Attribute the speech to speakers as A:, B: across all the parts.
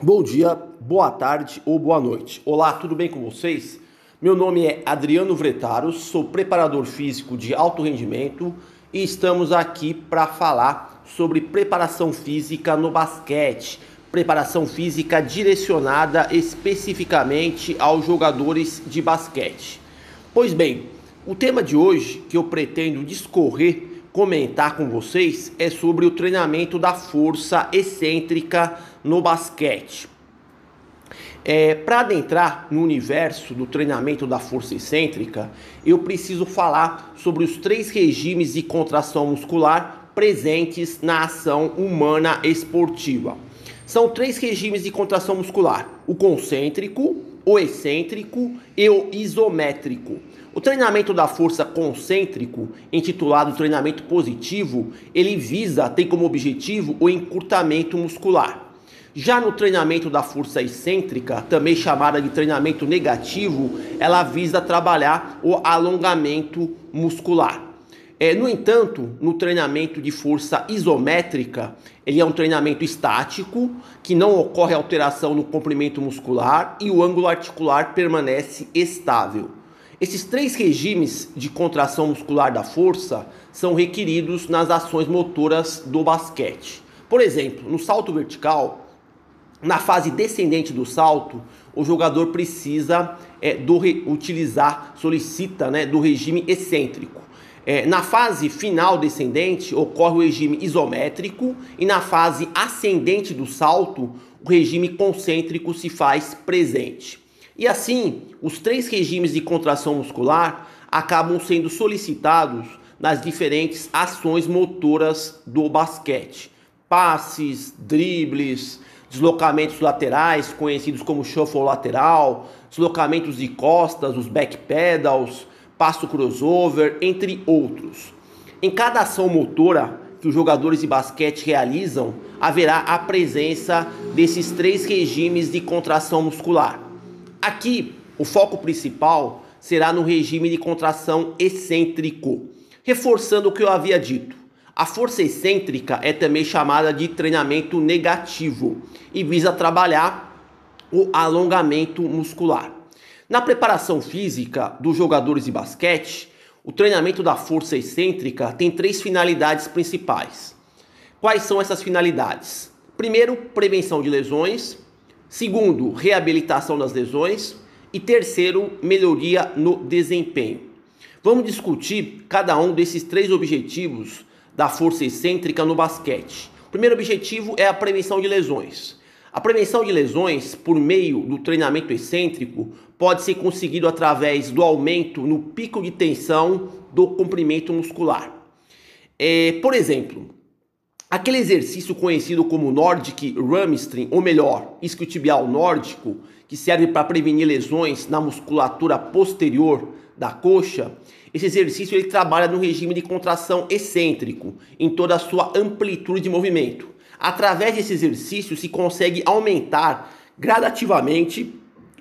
A: Bom dia, boa tarde ou boa noite. Olá, tudo bem com vocês? Meu nome é Adriano Vretaros, sou preparador físico de alto rendimento e estamos aqui para falar sobre preparação física no basquete. Preparação física direcionada especificamente aos jogadores de basquete. Pois bem, o tema de hoje que eu pretendo discorrer, comentar com vocês é sobre o treinamento da força excêntrica no basquete. É, Para adentrar no universo do treinamento da força excêntrica, eu preciso falar sobre os três regimes de contração muscular presentes na ação humana esportiva. São três regimes de contração muscular: o concêntrico, o excêntrico e o isométrico. O treinamento da força concêntrico, intitulado treinamento positivo, ele visa, tem como objetivo o encurtamento muscular. Já no treinamento da força excêntrica, também chamada de treinamento negativo, ela visa trabalhar o alongamento muscular. É, no entanto, no treinamento de força isométrica, ele é um treinamento estático, que não ocorre alteração no comprimento muscular e o ângulo articular permanece estável. Esses três regimes de contração muscular da força são requeridos nas ações motoras do basquete. Por exemplo, no salto vertical, na fase descendente do salto, o jogador precisa é, do utilizar, solicita né, do regime excêntrico. É, na fase final descendente ocorre o regime isométrico e na fase ascendente do salto o regime concêntrico se faz presente. E assim, os três regimes de contração muscular acabam sendo solicitados nas diferentes ações motoras do basquete. Passes, dribles, deslocamentos laterais, conhecidos como shuffle lateral, deslocamentos de costas, os back pedals, passo crossover, entre outros. Em cada ação motora que os jogadores de basquete realizam, haverá a presença desses três regimes de contração muscular. Aqui, o foco principal será no regime de contração excêntrico, reforçando o que eu havia dito. A força excêntrica é também chamada de treinamento negativo e visa trabalhar o alongamento muscular. Na preparação física dos jogadores de basquete, o treinamento da força excêntrica tem três finalidades principais. Quais são essas finalidades? Primeiro, prevenção de lesões. Segundo, reabilitação das lesões. E terceiro, melhoria no desempenho. Vamos discutir cada um desses três objetivos da força excêntrica no basquete. O primeiro objetivo é a prevenção de lesões. A prevenção de lesões por meio do treinamento excêntrico pode ser conseguido através do aumento no pico de tensão do comprimento muscular. É, por exemplo, Aquele exercício conhecido como Nordic Hamstring, ou melhor, isquiotibial nórdico, que serve para prevenir lesões na musculatura posterior da coxa, esse exercício ele trabalha no regime de contração excêntrico, em toda a sua amplitude de movimento. Através desse exercício se consegue aumentar gradativamente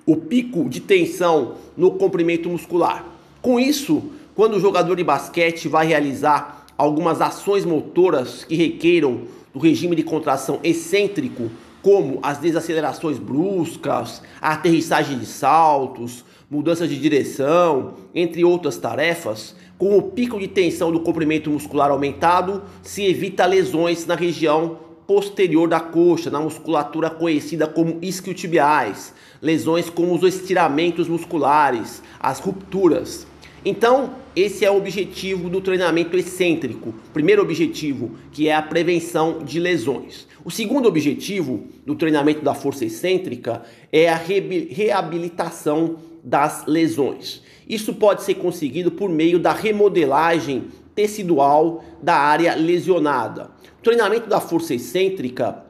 A: o pico de tensão no comprimento muscular. Com isso, quando o jogador de basquete vai realizar algumas ações motoras que requeiram do regime de contração excêntrico, como as desacelerações bruscas, a aterrissagem de saltos, mudanças de direção, entre outras tarefas, com o pico de tensão do comprimento muscular aumentado, se evita lesões na região posterior da coxa, na musculatura conhecida como isquiotibiais, lesões como os estiramentos musculares, as rupturas. Então, esse é o objetivo do treinamento excêntrico. Primeiro objetivo, que é a prevenção de lesões. O segundo objetivo do treinamento da força excêntrica é a reabilitação das lesões. Isso pode ser conseguido por meio da remodelagem tecidual da área lesionada. O treinamento da força excêntrica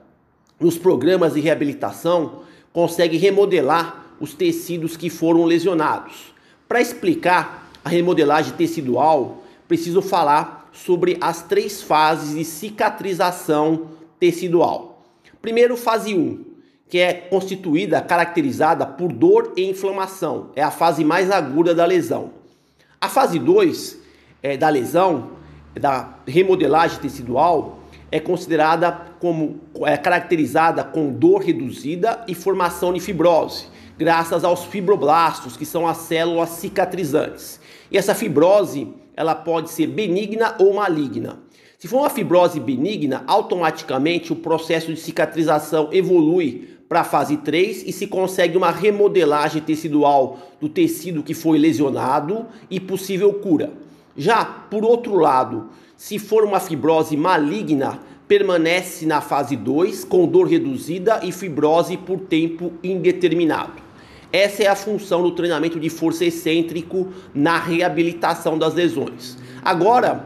A: nos programas de reabilitação consegue remodelar os tecidos que foram lesionados. Para explicar a remodelagem tecidual, preciso falar sobre as três fases de cicatrização tecidual. Primeiro, fase 1, que é constituída, caracterizada por dor e inflamação. É a fase mais aguda da lesão. A fase 2 é, da lesão, da remodelagem tecidual, é considerada como é caracterizada com dor reduzida e formação de fibrose, graças aos fibroblastos, que são as células cicatrizantes. E essa fibrose, ela pode ser benigna ou maligna. Se for uma fibrose benigna, automaticamente o processo de cicatrização evolui para a fase 3 e se consegue uma remodelagem tecidual do tecido que foi lesionado e possível cura. Já, por outro lado, se for uma fibrose maligna, permanece na fase 2 com dor reduzida e fibrose por tempo indeterminado. Essa é a função do treinamento de força excêntrico na reabilitação das lesões. Agora,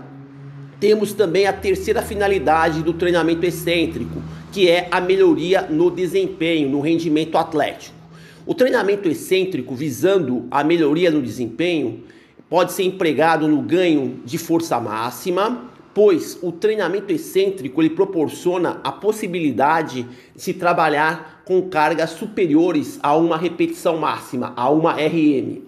A: temos também a terceira finalidade do treinamento excêntrico, que é a melhoria no desempenho, no rendimento atlético. O treinamento excêntrico visando a melhoria no desempenho pode ser empregado no ganho de força máxima, pois o treinamento excêntrico ele proporciona a possibilidade de se trabalhar com cargas superiores a uma repetição máxima, a uma RM.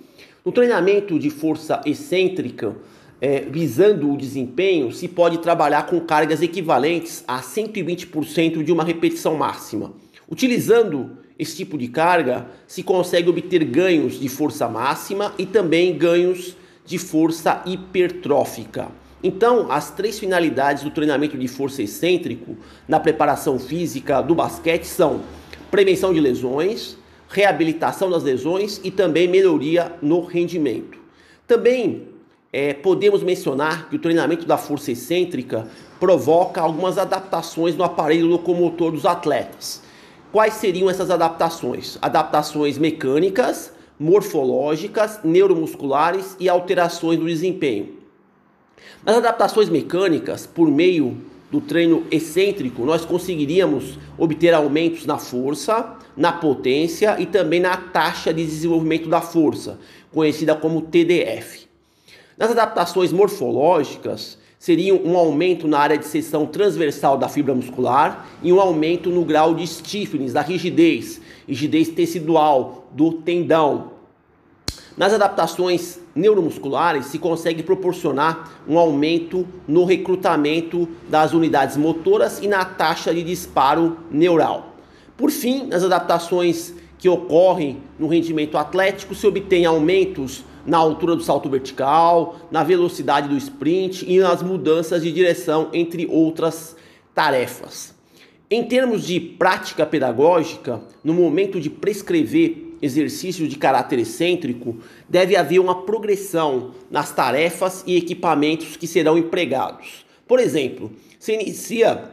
A: No treinamento de força excêntrica, é, visando o desempenho, se pode trabalhar com cargas equivalentes a 120% de uma repetição máxima. Utilizando esse tipo de carga, se consegue obter ganhos de força máxima e também ganhos de força hipertrófica. Então, as três finalidades do treinamento de força excêntrico na preparação física do basquete são prevenção de lesões, reabilitação das lesões e também melhoria no rendimento. Também é, podemos mencionar que o treinamento da força excêntrica provoca algumas adaptações no aparelho locomotor dos atletas. Quais seriam essas adaptações? Adaptações mecânicas, morfológicas, neuromusculares e alterações do desempenho. Nas adaptações mecânicas, por meio do treino excêntrico, nós conseguiríamos obter aumentos na força, na potência e também na taxa de desenvolvimento da força, conhecida como TDF. Nas adaptações morfológicas, seriam um aumento na área de seção transversal da fibra muscular e um aumento no grau de stiffness, da rigidez, rigidez tecidual do tendão. Nas adaptações neuromusculares, se consegue proporcionar um aumento no recrutamento das unidades motoras e na taxa de disparo neural. Por fim, nas adaptações que ocorrem no rendimento atlético, se obtém aumentos na altura do salto vertical, na velocidade do sprint e nas mudanças de direção, entre outras tarefas. Em termos de prática pedagógica, no momento de prescrever exercícios de caráter excêntrico, deve haver uma progressão nas tarefas e equipamentos que serão empregados. Por exemplo, se inicia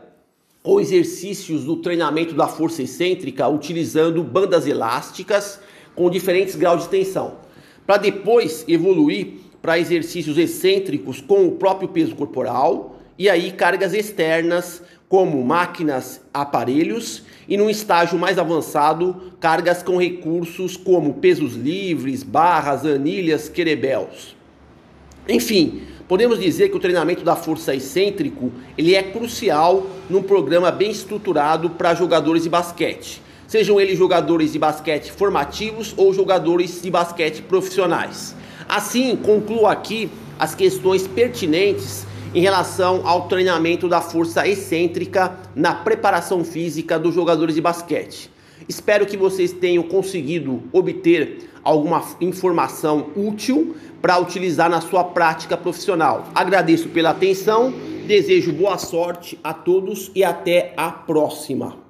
A: com exercícios do treinamento da força excêntrica utilizando bandas elásticas com diferentes graus de tensão para depois evoluir para exercícios excêntricos com o próprio peso corporal e aí cargas externas como máquinas, aparelhos e num estágio mais avançado, cargas com recursos como pesos livres, barras, anilhas, querebels. Enfim, podemos dizer que o treinamento da força excêntrico, ele é crucial num programa bem estruturado para jogadores de basquete sejam eles jogadores de basquete formativos ou jogadores de basquete profissionais. Assim, concluo aqui as questões pertinentes em relação ao treinamento da força excêntrica na preparação física dos jogadores de basquete. Espero que vocês tenham conseguido obter alguma informação útil para utilizar na sua prática profissional. Agradeço pela atenção, desejo boa sorte a todos e até a próxima.